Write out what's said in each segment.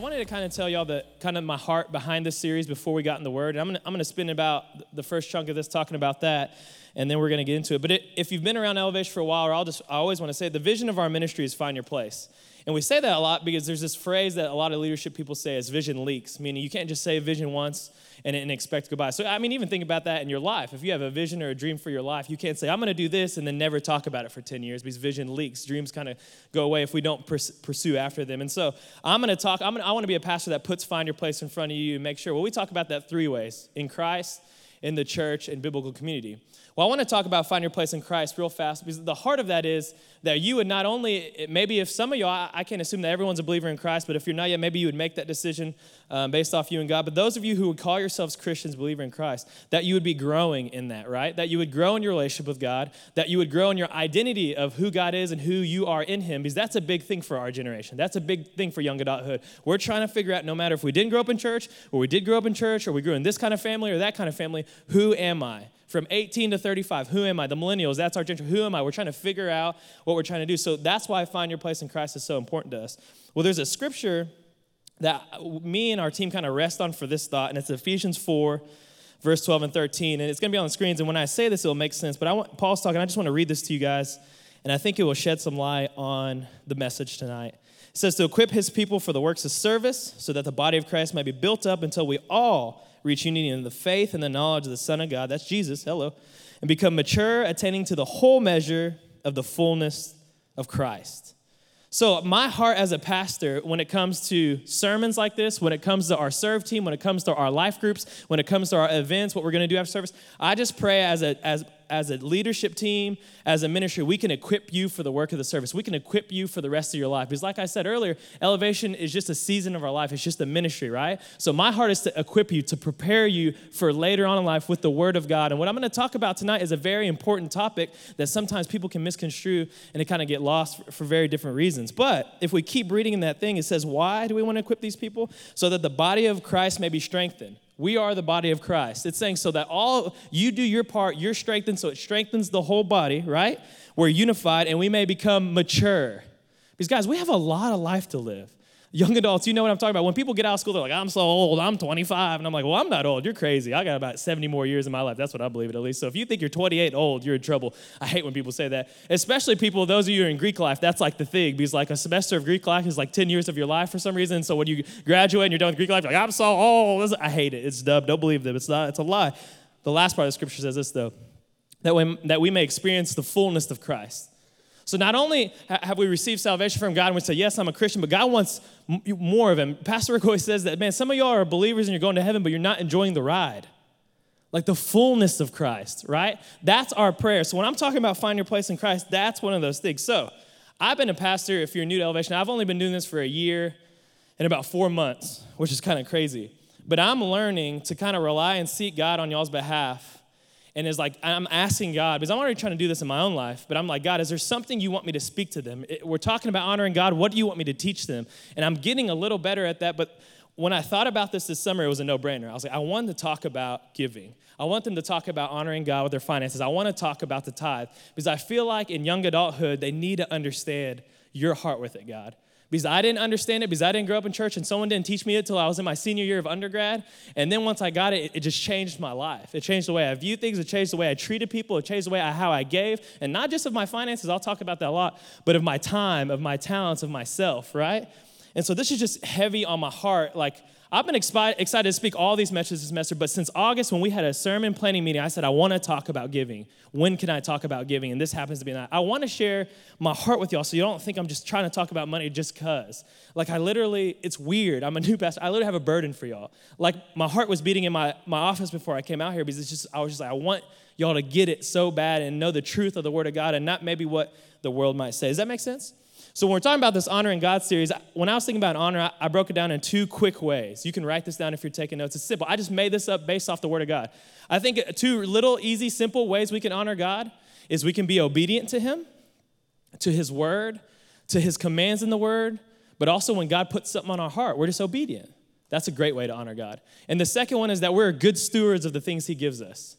wanted to kind of tell y'all the kind of my heart behind this series before we got in the Word. And I'm gonna, I'm gonna spend about the first chunk of this talking about that, and then we're gonna get into it. But it, if you've been around Elevation for a while, or I'll just I always want to say the vision of our ministry is find your place. And we say that a lot because there's this phrase that a lot of leadership people say is vision leaks, meaning you can't just say vision once and, and expect to go by. So, I mean, even think about that in your life. If you have a vision or a dream for your life, you can't say, I'm going to do this and then never talk about it for 10 years because vision leaks. Dreams kind of go away if we don't pers- pursue after them. And so, I'm going to talk, I'm gonna, I want to be a pastor that puts find your place in front of you and make sure. Well, we talk about that three ways in Christ, in the church, and biblical community. Well, I want to talk about find your place in Christ real fast because the heart of that is that you would not only, maybe if some of you, I, I can't assume that everyone's a believer in Christ, but if you're not yet, maybe you would make that decision um, based off you and God. But those of you who would call yourselves Christians, believer in Christ, that you would be growing in that, right? That you would grow in your relationship with God, that you would grow in your identity of who God is and who you are in Him, because that's a big thing for our generation. That's a big thing for young adulthood. We're trying to figure out, no matter if we didn't grow up in church, or we did grow up in church, or we grew in this kind of family or that kind of family, who am I? From 18 to 35. Who am I? The millennials, that's our generation. Who am I? We're trying to figure out what we're trying to do. So that's why find your place in Christ is so important to us. Well, there's a scripture that me and our team kind of rest on for this thought, and it's Ephesians 4, verse 12 and 13. And it's going to be on the screens. And when I say this, it'll make sense. But I want, Paul's talking. I just want to read this to you guys, and I think it will shed some light on the message tonight. It says to equip his people for the works of service, so that the body of Christ may be built up until we all reach unity in the faith and the knowledge of the Son of God, that's Jesus, hello, and become mature, attaining to the whole measure of the fullness of Christ. So, my heart as a pastor, when it comes to sermons like this, when it comes to our serve team, when it comes to our life groups, when it comes to our events, what we're going to do after service, I just pray as a, as, as a leadership team, as a ministry, we can equip you for the work of the service. We can equip you for the rest of your life. Because, like I said earlier, elevation is just a season of our life, it's just a ministry, right? So, my heart is to equip you, to prepare you for later on in life with the Word of God. And what I'm going to talk about tonight is a very important topic that sometimes people can misconstrue and it kind of get lost for, very different reasons. But if we keep reading in that thing, it says, Why do we want to equip these people? So that the body of Christ may be strengthened. We are the body of Christ. It's saying so that all you do your part, you're strengthened, so it strengthens the whole body, right? We're unified and we may become mature. Because, guys, we have a lot of life to live. Young adults, you know what I'm talking about. When people get out of school, they're like, I'm so old, I'm 25. And I'm like, well, I'm not old. You're crazy. I got about 70 more years in my life. That's what I believe it at least. So if you think you're 28 old, you're in trouble. I hate when people say that. Especially people, those of you in Greek life, that's like the thing. Because like a semester of Greek life is like 10 years of your life for some reason. So when you graduate and you're done with Greek life, you're like, I'm so old. I hate it. It's dumb. Don't believe them. It's not, it's a lie. The last part of the scripture says this though. That, when, that we may experience the fullness of Christ. So not only have we received salvation from God and we say, yes, I'm a Christian, but God wants more of him. Pastor Rick always says that, man, some of y'all are believers and you're going to heaven, but you're not enjoying the ride. Like the fullness of Christ, right? That's our prayer. So when I'm talking about find your place in Christ, that's one of those things. So I've been a pastor, if you're new to Elevation, I've only been doing this for a year and about four months, which is kind of crazy. But I'm learning to kind of rely and seek God on y'all's behalf and is like i'm asking god because i'm already trying to do this in my own life but i'm like god is there something you want me to speak to them? We're talking about honoring god. What do you want me to teach them? And i'm getting a little better at that but when i thought about this this summer it was a no-brainer. I was like i want to talk about giving. I want them to talk about honoring god with their finances. I want to talk about the tithe because i feel like in young adulthood they need to understand your heart with it god because I didn't understand it because I didn't grow up in church and someone didn't teach me it till I was in my senior year of undergrad. And then once I got it, it, just changed my life. It changed the way I viewed things, it changed the way I treated people, it changed the way I, how I gave. And not just of my finances, I'll talk about that a lot, but of my time, of my talents, of myself, right? And so this is just heavy on my heart. Like, I've been excited to speak all these messages this semester, but since August, when we had a sermon planning meeting, I said, I want to talk about giving. When can I talk about giving? And this happens to be that. I want to share my heart with y'all so you don't think I'm just trying to talk about money just because. Like, I literally, it's weird. I'm a new pastor. I literally have a burden for y'all. Like, my heart was beating in my, my office before I came out here because it's just, I was just like, I want y'all to get it so bad and know the truth of the Word of God and not maybe what the world might say. Does that make sense? So, when we're talking about this honoring God series, when I was thinking about honor, I broke it down in two quick ways. You can write this down if you're taking notes. It's simple. I just made this up based off the Word of God. I think two little, easy, simple ways we can honor God is we can be obedient to Him, to His Word, to His commands in the Word, but also when God puts something on our heart, we're just obedient. That's a great way to honor God. And the second one is that we're good stewards of the things He gives us.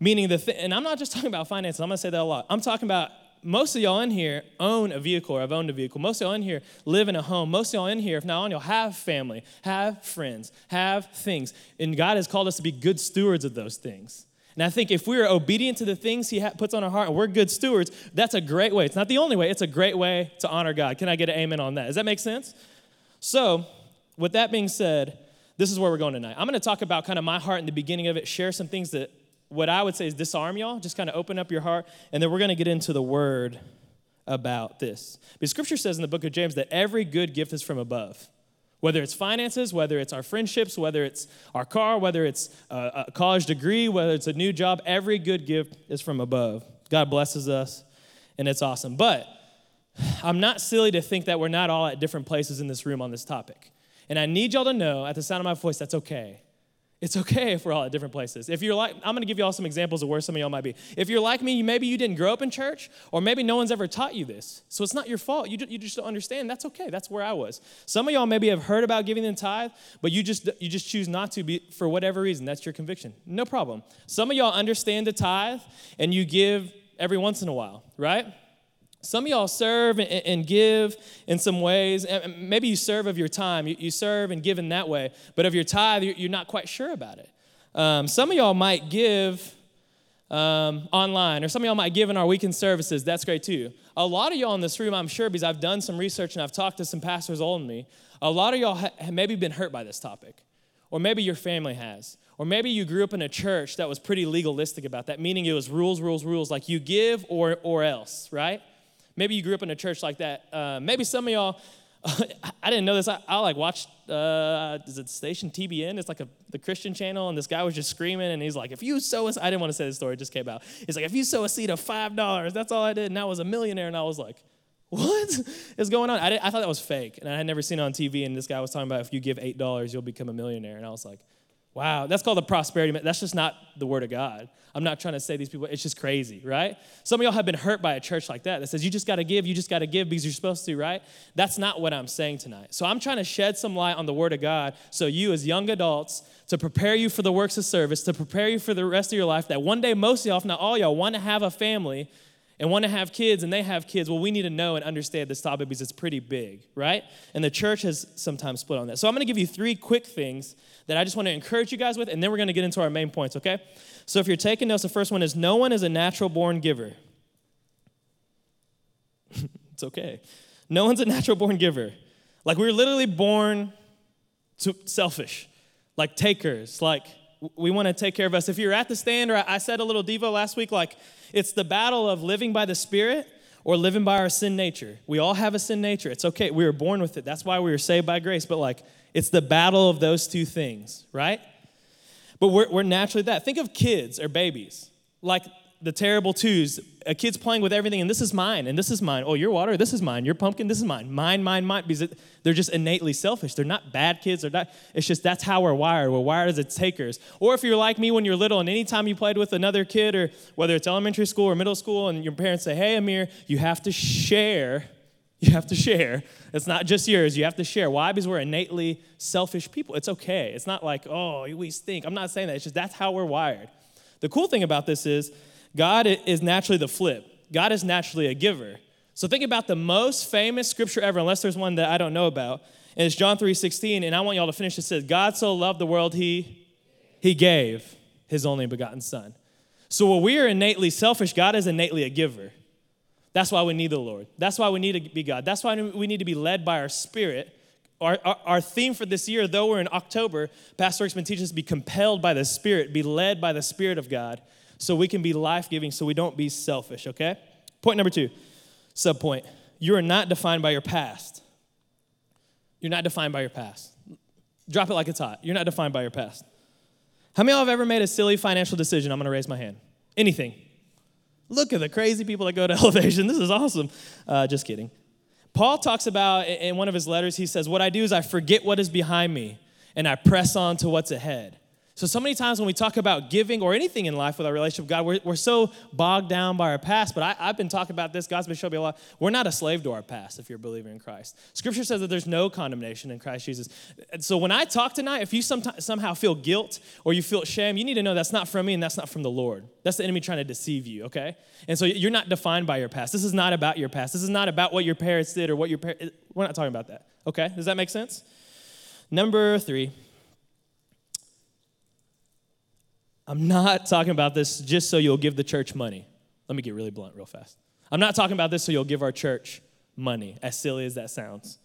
Meaning, the th- and I'm not just talking about finances, I'm gonna say that a lot. I'm talking about most of y'all in here own a vehicle or have owned a vehicle. Most of y'all in here live in a home. Most of y'all in here, if not on y'all, have family, have friends, have things. And God has called us to be good stewards of those things. And I think if we're obedient to the things He puts on our heart and we're good stewards, that's a great way. It's not the only way, it's a great way to honor God. Can I get an amen on that? Does that make sense? So, with that being said, this is where we're going tonight. I'm going to talk about kind of my heart in the beginning of it, share some things that what I would say is disarm y'all, just kind of open up your heart, and then we're going to get into the word about this. Because scripture says in the book of James that every good gift is from above. Whether it's finances, whether it's our friendships, whether it's our car, whether it's a, a college degree, whether it's a new job, every good gift is from above. God blesses us, and it's awesome. But I'm not silly to think that we're not all at different places in this room on this topic. And I need y'all to know at the sound of my voice, that's okay. It's okay if we're all at different places. If you're like, I'm gonna give you all some examples of where some of y'all might be. If you're like me, maybe you didn't grow up in church, or maybe no one's ever taught you this. So it's not your fault. You, you just don't understand. That's okay. That's where I was. Some of y'all maybe have heard about giving the tithe, but you just you just choose not to be for whatever reason. That's your conviction. No problem. Some of y'all understand the tithe and you give every once in a while, right? Some of y'all serve and give in some ways. And Maybe you serve of your time, you serve and give in that way, but of your tithe, you're not quite sure about it. Um, some of y'all might give um, online, or some of y'all might give in our weekend services. That's great too. A lot of y'all in this room, I'm sure, because I've done some research and I've talked to some pastors older than me, a lot of y'all have maybe been hurt by this topic, or maybe your family has. Or maybe you grew up in a church that was pretty legalistic about that, meaning it was rules, rules, rules, like you give or, or else, right? Maybe you grew up in a church like that. Uh, maybe some of y'all, I didn't know this. I, I like watched, uh, is it station TBN? It's like a, the Christian channel, and this guy was just screaming, and he's like, if you sow a, I didn't want to say the story, it just came out. He's like, if you sow a seed of $5, that's all I did, and I was a millionaire, and I was like, what is going on? I, I thought that was fake, and I had never seen it on TV, and this guy was talking about if you give $8, you'll become a millionaire, and I was like, Wow, that's called the prosperity. That's just not the word of God. I'm not trying to say these people, it's just crazy, right? Some of y'all have been hurt by a church like that that says you just got to give, you just got to give because you're supposed to, right? That's not what I'm saying tonight. So I'm trying to shed some light on the word of God so you, as young adults, to prepare you for the works of service, to prepare you for the rest of your life, that one day, most of y'all, if not all y'all, want to have a family and want to have kids and they have kids, well, we need to know and understand this topic because it's pretty big, right? And the church has sometimes split on that. So I'm going to give you three quick things that I just want to encourage you guys with, and then we're going to get into our main points, okay? So if you're taking notes, the first one is no one is a natural born giver. it's okay. No one's a natural born giver. Like we're literally born to selfish, like takers, like we want to take care of us. If you're at the stand, or I said a little Devo last week, like it's the battle of living by the Spirit or living by our sin nature. We all have a sin nature. It's okay. We were born with it. That's why we were saved by grace. But like it's the battle of those two things, right? But we're, we're naturally that. Think of kids or babies, like the terrible twos. A kid's playing with everything, and this is mine, and this is mine. Oh, your water, this is mine. Your pumpkin, this is mine. Mine, mine, mine. Because it, they're just innately selfish. They're not bad kids. They're not. It's just that's how we're wired. We're wired as a takers. Or if you're like me when you're little, and anytime you played with another kid, or whether it's elementary school or middle school, and your parents say, "Hey, Amir, you have to share." You have to share. It's not just yours. You have to share. Why? Because we're innately selfish people. It's okay. It's not like, oh, we stink. I'm not saying that. It's just that's how we're wired. The cool thing about this is God is naturally the flip. God is naturally a giver. So think about the most famous scripture ever, unless there's one that I don't know about. And it's John 3:16. And I want y'all to finish. It says, God so loved the world, he, he gave his only begotten son. So while we are innately selfish, God is innately a giver. That's why we need the Lord. That's why we need to be God. That's why we need to be led by our spirit. Our, our, our, theme for this year, though we're in October, Pastor Rick's been teaching us to be compelled by the Spirit, be led by the Spirit of God, so we can be life giving, so we don't be selfish, okay? Point number two, sub point. You are not defined by your past. You're not defined by your past. Drop it like it's hot. You're not defined by your past. How many of y'all have ever made a silly financial decision? I'm gonna raise my hand. Anything. Look at the crazy people that go to elevation. This is awesome. Uh, just kidding. Paul talks about in one of his letters, he says, What I do is I forget what is behind me and I press on to what's ahead. So, so many times when we talk about giving or anything in life with our relationship with God, we're, we're so bogged down by our past. But I, have been talking about this, God's been showing me a lot. We're not a slave to our past if you're a believer in Christ. Scripture says that there's no condemnation in Christ Jesus. And so, when I talk tonight, if you somehow feel guilt or you feel shame, you need to know that's not from me and that's not from the Lord. That's the enemy trying to deceive you, okay? And so, you're not defined by your past. This is not about your past. This is not about what your parents did or what your parents, we're not talking about that, okay? Does that make sense? Number three. I'm not talking about this just so you'll give the church money. Let me get really blunt real fast. I'm not talking about this so you'll give our church money, as silly as that sounds.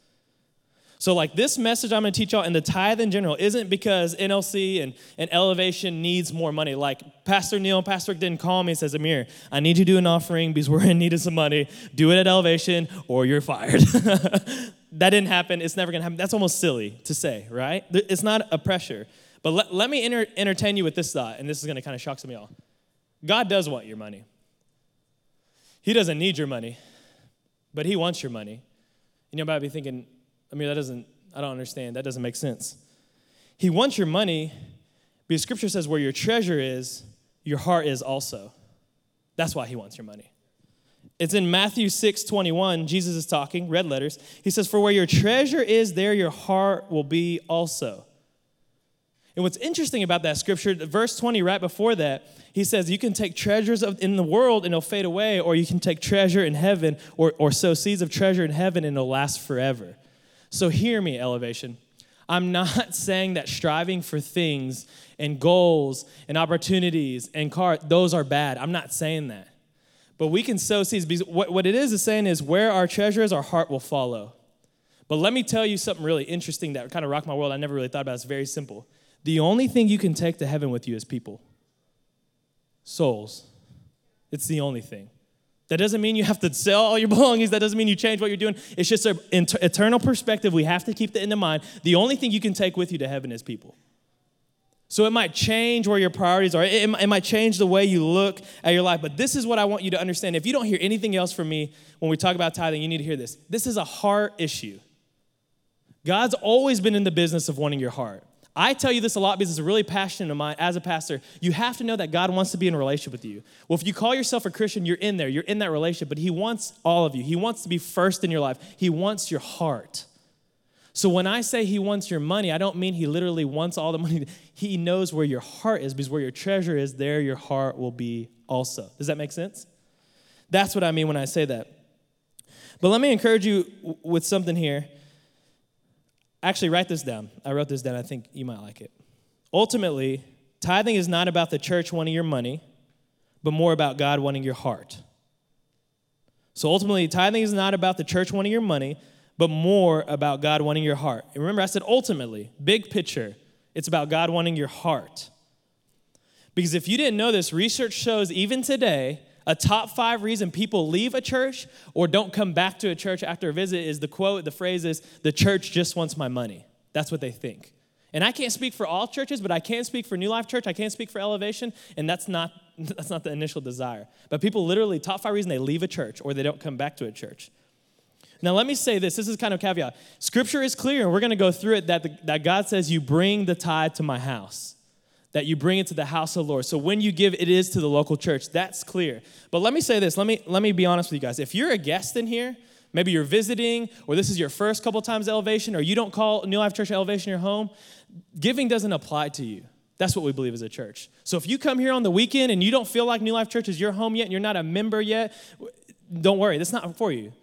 So, like this message I'm gonna teach y'all and the tithe in general isn't because NLC and, and Elevation needs more money. Like Pastor Neil Pastor Rick didn't call me and says, Amir, I need you to do an offering because we're in need of some money. Do it at Elevation or you're fired. that didn't happen. It's never gonna happen. That's almost silly to say, right? It's not a pressure. But let, let me enter, entertain you with this thought, and this is going to kind of shock some of y'all. God does want your money. He doesn't need your money, but He wants your money. And you might be thinking, I mean, that doesn't, I don't understand. That doesn't make sense. He wants your money because Scripture says where your treasure is, your heart is also. That's why He wants your money. It's in Matthew 6 21. Jesus is talking, red letters. He says, For where your treasure is, there your heart will be also. And what's interesting about that scripture, verse 20, right before that, he says, You can take treasures of, in the world and it'll fade away, or you can take treasure in heaven, or, or sow seeds of treasure in heaven and it'll last forever. So hear me, elevation. I'm not saying that striving for things and goals and opportunities and car, those are bad. I'm not saying that. But we can sow seeds because what, what it is is saying is where our treasure is, our heart will follow. But let me tell you something really interesting that kind of rocked my world. I never really thought about. It's very simple. The only thing you can take to heaven with you is people, souls. It's the only thing. That doesn't mean you have to sell all your belongings. That doesn't mean you change what you're doing. It's just an eternal perspective. We have to keep that in mind. The only thing you can take with you to heaven is people. So it might change where your priorities are. It, it, might change the way you look at your life. But this is what I want you to understand. If you don't hear anything else from me when we talk about tithing, you need to hear this. This is a heart issue. God's always been in the business of wanting your heart. I tell you this a lot because it's a really passionate of mine as a pastor. You have to know that God wants to be in a relationship with you. Well, if you call yourself a Christian, you're in there, you're in that relationship, but He wants all of you. He wants to be first in your life, He wants your heart. So when I say He wants your money, I don't mean He literally wants all the money. He knows where your heart is because where your treasure is, there your heart will be also. Does that make sense? That's what I mean when I say that. But let me encourage you with something here. Actually, write this down. I wrote this down. I think you might like it. Ultimately, tithing is not about the church wanting your money, but more about God wanting your heart. So ultimately, tithing is not about the church wanting your money, but more about God wanting your heart. And remember, I said ultimately, big picture, it's about God wanting your heart. Because if you didn't know this, research shows even today a top five reason people leave a church or don't come back to a church after a visit is the quote, the phrase is, the church just wants my money. That's what they think. And I can't speak for all churches, but I can speak for New Life Church. I can't speak for Elevation, and that's not that's not the initial desire. But people literally top five reason they leave a church or they don't come back to a church. Now let me say this. This is kind of caveat. Scripture is clear, and we're going to go through it. That the, that God says, "You bring the tithe to my house." That you bring it to the house of the Lord. So when you give, it is to the local church. That's clear. But let me say this. Let me let me be honest with you guys. If you're a guest in here, maybe you're visiting, or this is your first couple times elevation, or you don't call New Life Church Elevation your home, giving doesn't apply to you. That's what we believe as a church. So if you come here on the weekend and you don't feel like New Life Church is your home yet, and you're not a member yet, don't worry. That's not for you.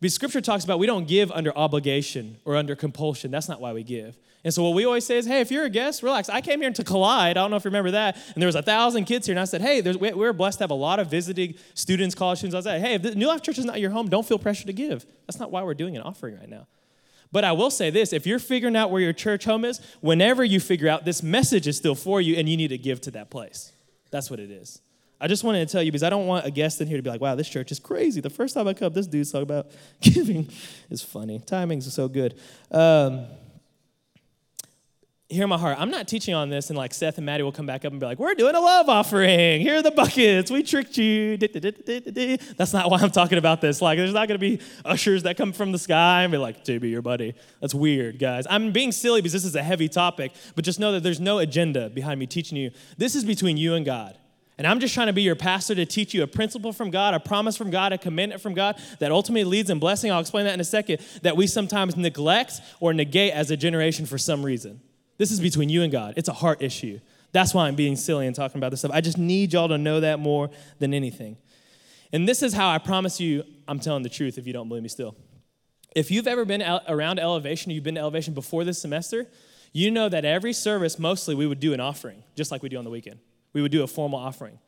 Because scripture talks about we don't give under obligation or under compulsion. That's not why we give. And so what we always say is, hey, if you're a guest, relax. I came here to Collide. I don't know if you remember that. And there was a thousand kids here. And I said, hey, we're blessed to have a lot of visiting students, college students. I said, hey, if New Life Church is not your home, don't feel pressure to give. That's not why we're doing an offering right now. But I will say this if you're figuring out where your church home is, whenever you figure out, this message is still for you and you need to give to that place. That's what it is. I just wanted to tell you because I don't want a guest in here to be like, wow, this church is crazy. The first time I come, this dude's talking about giving is funny. Timing's so good. Um, hear my heart. I'm not teaching on this, and like Seth and Maddie will come back up and be like, "We're doing a love offering. Here are the buckets. We tricked you." That's not why I'm talking about this. Like, there's not going to be ushers that come from the sky and be like, "JB, your buddy." That's weird, guys. I'm being silly because this is a heavy topic, but just know that there's no agenda behind me teaching you. This is between you and God. And I'm just trying to be your pastor to teach you a principle from God, a promise from God, a commandment from God that ultimately leads in blessing. I'll explain that in a second, that we sometimes neglect or negate as a generation for some reason. This is between you and God. It's a heart issue. That's why I'm being silly and talking about this stuff. I just need y'all to know that more than anything. And this is how I promise you I'm telling the truth if you don't believe me still. If you've ever been around elevation, you've been to elevation before this semester, you know that every service, mostly, we would do an offering, just like we do on the weekend. We would do a formal offering.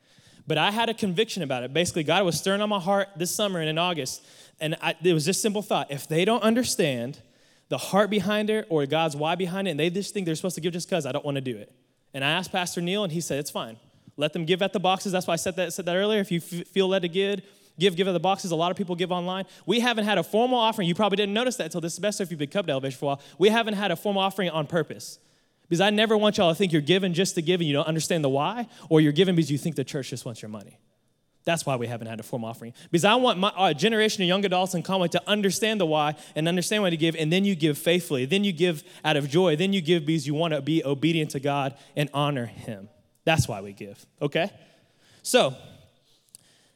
But I had a conviction about it. Basically, God was stirring on my heart this summer and in August. And I, it was this simple thought. If they don't understand the heart behind it or God's why behind it, and they just think they're supposed to give just because I don't want to do it. And I asked Pastor Neil, and he said, it's fine. Let them give at the boxes. That's why I said that, said that earlier. If you f- feel led to give, give, give at the boxes. A lot of people give online. We haven't had a formal offering. You probably didn't notice that until this semester if you've been to Elevation for a while. We haven't had a formal offering on purpose. Because I never want y'all to think you're giving just to give and you don't understand the why, or you're giving because you think the church just wants your money. That's why we haven't had a formal offering. Because I want my our generation of young adults in Conway to understand the why and understand why to give, and then you give faithfully. Then you give out of joy. Then you give because you want to be obedient to God and honor Him. That's why we give, okay? So,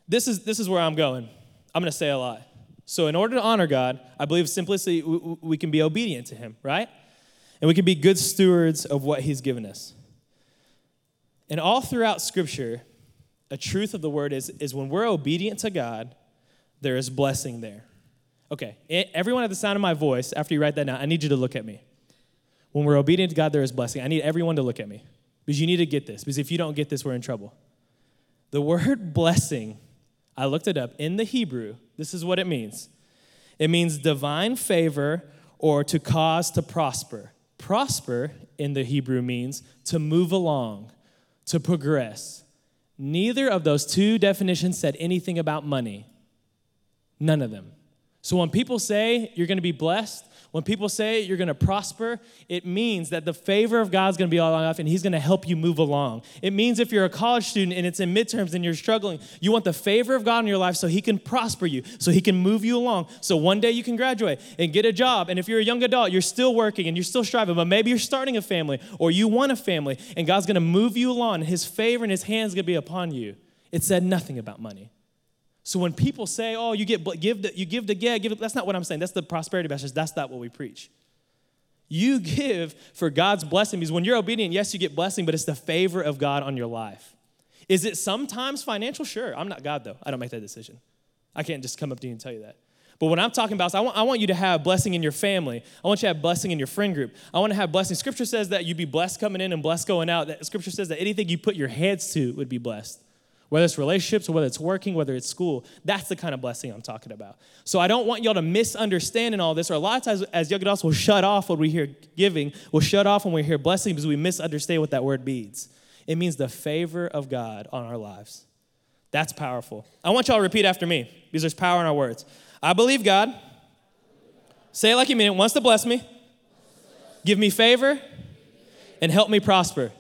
this is, this is where I'm going. I'm going to say a lot. So, in order to honor God, I believe simplicity, we, we can be obedient to Him, right? And we can be good stewards of what He's given us. And all throughout Scripture, a truth of the word is, is when we're obedient to God, there is blessing there. Okay, everyone at the sound of my voice, after you write that down, I need you to look at me. When we're obedient to God, there is blessing. I need everyone to look at me because you need to get this, because if you don't get this, we're in trouble. The word blessing, I looked it up in the Hebrew. This is what it means it means divine favor or to cause to prosper. Prosper in the Hebrew means to move along, to progress, Neither of those two definitions said anything about money. None of them. So when people say you're going to be blessed, when people say you're going to prosper, it means that the favor of God's going to be all enough and He's going to help you move along. It means if you're a college student and it's in midterms and you're struggling, you want the favor of God in your life so He can prosper you, so He can move you along. So one day you can graduate and get a job. And if you're a young adult, you're still working and you're still striving, but maybe you're starting a family or you want a family and God's going to move you along. His favor and His hands going to be upon you. It said nothing about money. So when people say, "Oh, you get give the, you give to get," give, that's not what I'm saying. That's the prosperity message. That's not what we preach. You give for God's blessing because when you're obedient, yes, you get blessing, but it's the favor of God on your life. Is it sometimes financial? Sure. I'm not God though. I don't make that decision. I can't just come up to you and tell you that. But what I'm talking about is I want, I want you to have blessing in your family. I want you to have blessing in your friend group. I want to have blessing. Scripture says that you'd be blessed coming in and blessed going out. That scripture says that anything you put your hands to would be blessed whether it's relationships whether it's working, whether it's school. That's the kind of blessing I'm talking about. So I don't want y'all to misunderstand in all this, or a lot of times as young adults, we'll shut off when we hear giving, we'll shut off when we hear blessing because we misunderstand what that word means. It means the favor of God on our lives. That's powerful. I want y'all to repeat after me because there's power in our words. I believe God, say it like you mean it, wants to bless me, give me favor, and help me prosper.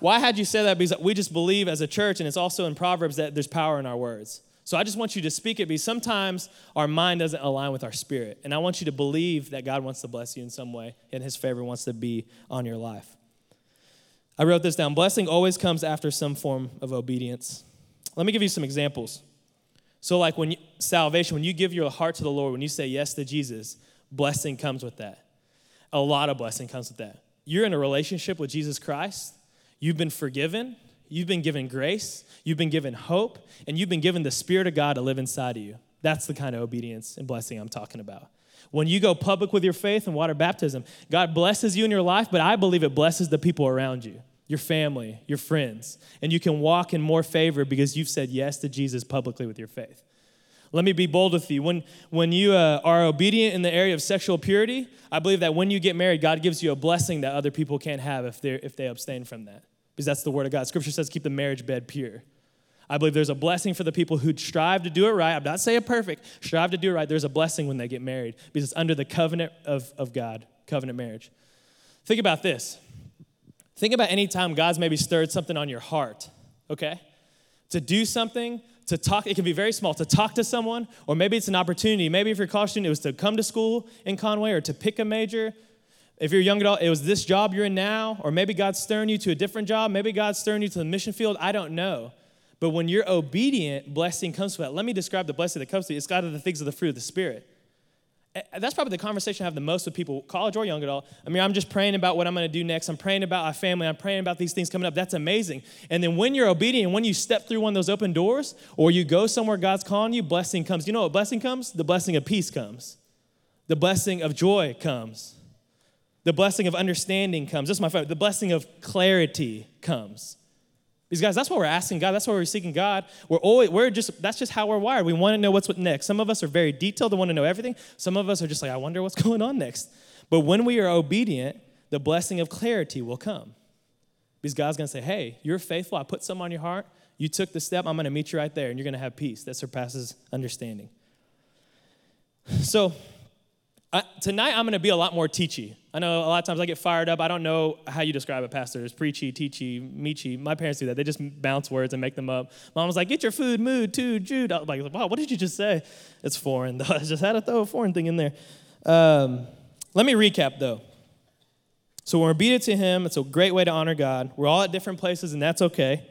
Why had you say that? Because we just believe as a church, and it's also in Proverbs that there's power in our words. So I just want you to speak it because sometimes our mind doesn't align with our spirit. And I want you to believe that God wants to bless you in some way and his favor wants to be on your life. I wrote this down. Blessing always comes after some form of obedience. Let me give you some examples. So, like when you, salvation, when you give your heart to the Lord, when you say yes to Jesus, blessing comes with that. A lot of blessing comes with that. You're in a relationship with Jesus Christ, You've been forgiven, you've been given grace, you've been given hope, and you've been given the Spirit of God to live inside of you. That's the kind of obedience and blessing I'm talking about. When you go public with your faith and water baptism, God blesses you in your life, but I believe it blesses the people around you, your family, your friends, and you can walk in more favor because you've said yes to Jesus publicly with your faith. Let me be bold with you. When, when you uh, are obedient in the area of sexual purity, I believe that when you get married, God gives you a blessing that other people can't have if, if they abstain from that. Because that's the word of God. Scripture says, keep the marriage bed pure. I believe there's a blessing for the people who strive to do it right. I'm not saying perfect, strive to do it right. There's a blessing when they get married because it's under the covenant of, of God, covenant marriage. Think about this. Think about any time God's maybe stirred something on your heart, okay? To do something, to talk, it can be very small, to talk to someone, or maybe it's an opportunity. Maybe if you're college student, it was to come to school in Conway or to pick a major. If you're a young adult, it was this job you're in now, or maybe God's stirring you to a different job. Maybe God's stirring you to the mission field. I don't know. But when you're obedient, blessing comes to that. Let me describe the blessing that comes to you. It's God of the things of the fruit of the Spirit. That's probably the conversation I have the most with people, college or young adult. I mean, I'm just praying about what I'm going to do next. I'm praying about my family. I'm praying about these things coming up. That's amazing. And then when you're obedient, when you step through one of those open doors, or you go somewhere God's calling you, blessing comes. You know what blessing comes? The blessing of peace comes. The blessing of joy comes. The blessing of understanding comes. This is my favorite. The blessing of clarity comes. These guys, that's what we're asking God. That's what we're seeking God. We're always, we're just, that's just how we're wired. We want to know what's what next. Some of us are very detailed and want to know everything. Some of us are just like, I wonder what's going on next. But when we are obedient, the blessing of clarity will come. Because God's going to say, hey, you're faithful. I put something on your heart. You took the step. I'm going to meet you right there, and you're going to have peace that surpasses understanding. So, tonight I'm going to be a lot more teachy. I know a lot of times I get fired up. I don't know how you describe a pastor. It's preachy, teachy, meechy. My parents do that. They just bounce words and make them up. Mom was like, "Get your food, mood, too, Jude." I was like, "Wow, what did you just say?" It's foreign. Though. I just had to throw a foreign thing in there. Um, let me recap though. So we're obedient to Him, it's a great way to honor God. We're all at different places, and that's okay.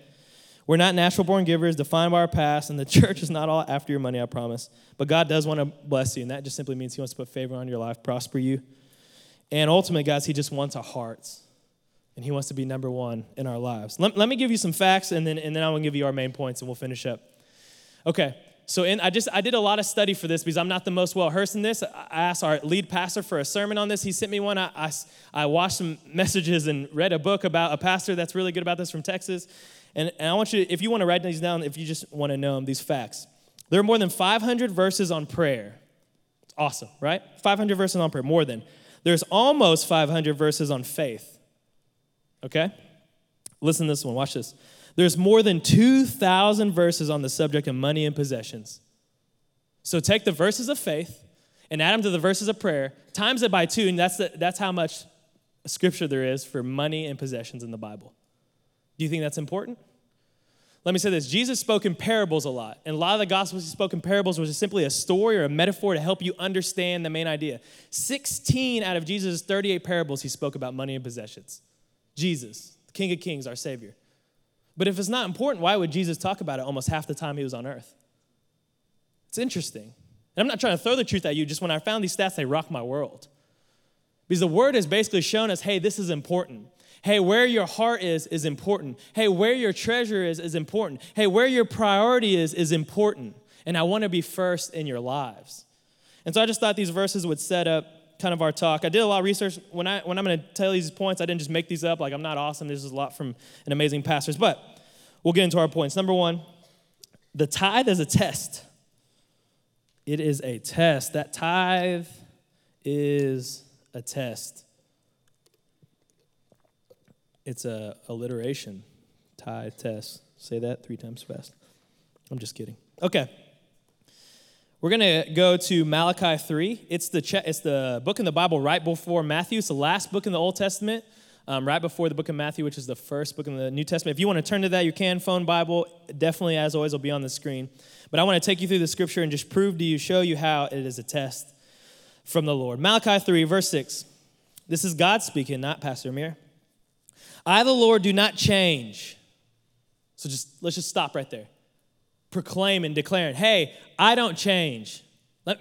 We're not natural born givers defined by our past, and the church is not all after your money, I promise. But God does want to bless you, and that just simply means He wants to put favor on your life, prosper you. And ultimately, guys, He just wants our hearts, and He wants to be number one in our lives. Let, let me give you some facts, and then, and then I will give you our main points, and we'll finish up. Okay, so in, I just I did a lot of study for this because I'm not the most well versed in this. I asked our lead pastor for a sermon on this. He sent me one. I, I, I watched some messages and read a book about a pastor that's really good about this from Texas. And, and I want you, if you want to write these down, if you just want to know them, these facts. There are more than 500 verses on prayer. It's awesome, right? 500 verses on prayer, more than. There's almost 500 verses on faith. Okay? Listen to this one, watch this. There's more than 2,000 verses on the subject of money and possessions. So take the verses of faith and add them to the verses of prayer, times it by two, and that's, the, that's how much scripture there is for money and possessions in the Bible. Do you think that's important? Let me say this Jesus spoke in parables a lot. And a lot of the Gospels he spoke in parables was simply a story or a metaphor to help you understand the main idea. 16 out of Jesus' 38 parables he spoke about money and possessions. Jesus, the King of Kings, our Savior. But if it's not important, why would Jesus talk about it almost half the time he was on earth? It's interesting. And I'm not trying to throw the truth at you, just when I found these stats, they rock my world. Because the word has basically shown us hey, this is important. Hey, where your heart is, is important. Hey, where your treasure is, is important. Hey, where your priority is, is important. And I want to be first in your lives. And so I just thought these verses would set up kind of our talk. I did a lot of research. When, I, when I'm going to tell these points, I didn't just make these up. Like, I'm not awesome. This is a lot from an amazing pastors. But we'll get into our points. Number one, the tithe is a test. It is a test. That tithe is a test. It's a alliteration. Tithe test. Say that three times fast. I'm just kidding. Okay. We're going to go to Malachi 3. It's the, che- it's the book in the Bible right before Matthew. It's the last book in the Old Testament, um, right before the book of Matthew, which is the first book in the New Testament. If you want to turn to that, you can. Phone Bible, definitely, as always, will be on the screen. But I want to take you through the scripture and just prove to you, show you how it is a test from the Lord. Malachi 3, verse 6. This is God speaking, not Pastor Amir. I, the Lord, do not change. So just let's just stop right there. Proclaiming, declaring, hey, I don't change.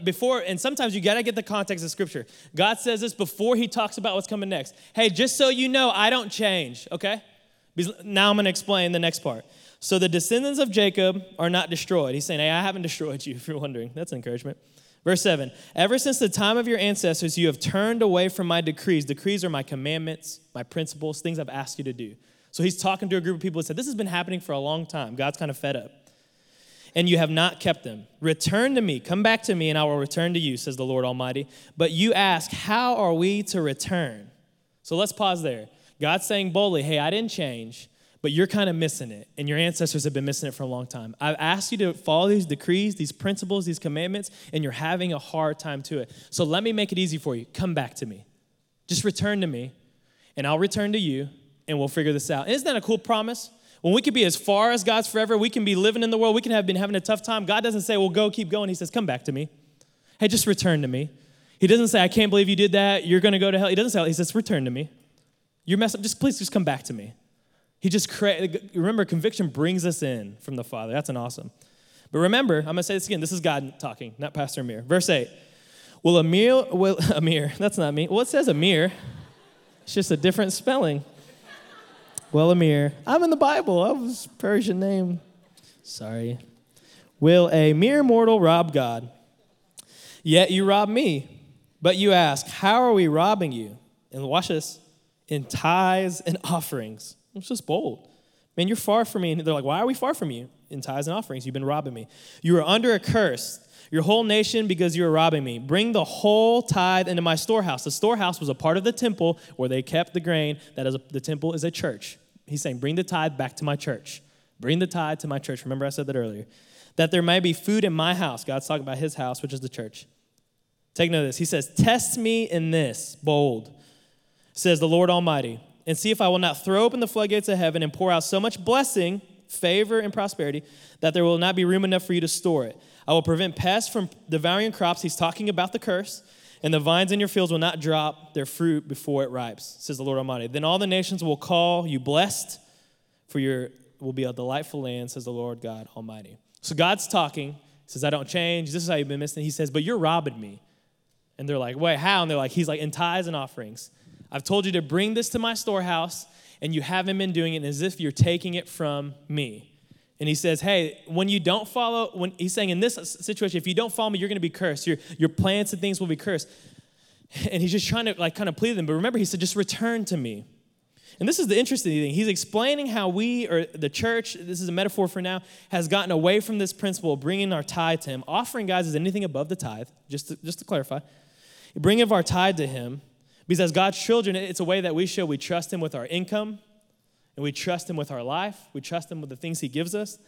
Before, and sometimes you gotta get the context of scripture. God says this before he talks about what's coming next. Hey, just so you know, I don't change, okay? Now I'm gonna explain the next part. So the descendants of Jacob are not destroyed. He's saying, hey, I haven't destroyed you, if you're wondering. That's encouragement. Verse 7 Ever since the time of your ancestors, you have turned away from my decrees. Decrees are my commandments, my principles, things I've asked you to do. So he's talking to a group of people who said, This has been happening for a long time. God's kind of fed up. And you have not kept them. Return to me, come back to me, and I will return to you, says the Lord Almighty. But you ask, How are we to return? So let's pause there. God's saying boldly, Hey, I didn't change but you're kind of missing it, and your ancestors have been missing it for a long time. I've asked you to follow these decrees, these principles, these commandments, and you're having a hard time to it. So let me make it easy for you. Come back to me. Just return to me, and I'll return to you, and we'll figure this out. Isn't that a cool promise? When we could be as far as God's forever, we can be living in the world, we can have been having a tough time. God doesn't say, well, go, keep going. He says, come back to me. Hey, just return to me. He doesn't say, I can't believe you did that. You're going to go to hell. He doesn't say, he says, return to me. You're messed up. Just please, just come back to me. He just created, remember, conviction brings us in from the Father. That's an awesome. But remember, I'm going to say this again. This is God talking, not Pastor Amir. Verse 8. Will Amir, will, Amir, that's not me. Well, it says Amir. It's just a different spelling. Well, Amir, I'm in the Bible. I was Persian name. Sorry. Will a mere mortal rob God? Yet you rob me. But you ask, How are we robbing you? And watch this in tithes and offerings. It's just bold. Man, you're far from me. And they're like, Why are we far from you? In tithes and offerings. You've been robbing me. You are under a curse your whole nation because you are robbing me. Bring the whole tithe into my storehouse. The storehouse was a part of the temple where they kept the grain. That is, a, the temple is a church. He's saying, Bring the tithe back to my church. Bring the tithe to my church. Remember, I said that earlier. That there may be food in my house. God's talking about his house, which is the church. Take note of this. He says, Test me in this, bold, says the Lord Almighty, and see if I will not throw open the floodgates of heaven and pour out so much blessing, favor, and prosperity that there will not be room enough for you to store it. I will prevent pests from devouring crops. He's talking about the curse and the vines in your fields will not drop their fruit before it ripes, says the Lord Almighty. Then all the nations will call you blessed, for your will be a delightful land, says the Lord God Almighty. So God's talking. He says, I don't change. This is how you've been missing. He says, But you're robbing me. And they're like, Wait, how? And they're like, He's like, In tithes and offerings. I've told you to bring this to my storehouse, and you haven't been doing it as if you're taking it from me. And he says, Hey, when you don't follow, when he's saying in this situation, if you don't follow me, you're going to be cursed. Your, your plans and things will be cursed. And he's just trying to like kind of plead them. But remember, he said, just return to me. And this is the interesting thing. He's explaining how we, or the church, this is a metaphor for now, has gotten away from this principle of bringing our tithe to him. Offering, guys, is anything above the tithe, just to, just to clarify. Bring of our tithe to him. Because as God's children, it's a way that we show we trust him with our income, and we trust Him with our life. We trust Him with the things He gives us.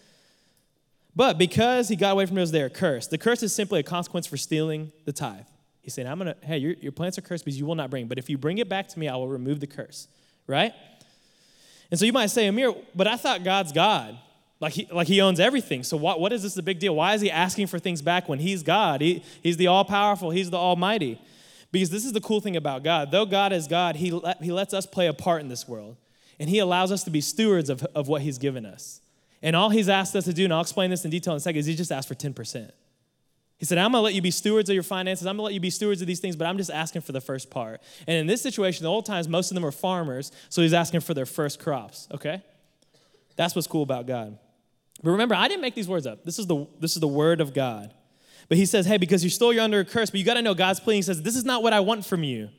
But because He got away from us, they're cursed. The curse is simply a consequence for stealing the tithe. He's saying, I'm going to, hey, your, your plants are cursed because you will not bring. But if you bring it back to me, I will remove the curse, right? And so you might say, Amir, but I thought God's God. Like he, like he owns everything. So what, what is this a big deal? Why is he asking for things back when he's God? He, he's the all powerful, he's the almighty. Because this is the cool thing about God. Though God is God, he, let, he lets us play a part in this world. And He allows us to be stewards of, of what He's given us. And all He's asked us to do, and I'll explain this in detail in a second, is He just asked for 10%. He said, I'm gonna let you be stewards of your finances. I'm gonna let you be stewards of these things, but I'm just asking for the first part. And in this situation, the old times, most of them were farmers, so he's asking for their first crops, okay? That's what's cool about God. But remember, I didn't make these words up. This is the, this is the word of God. But he says, hey, because you stole, you're under a curse, but you gotta know God's plan. He says, this is not what I want from you.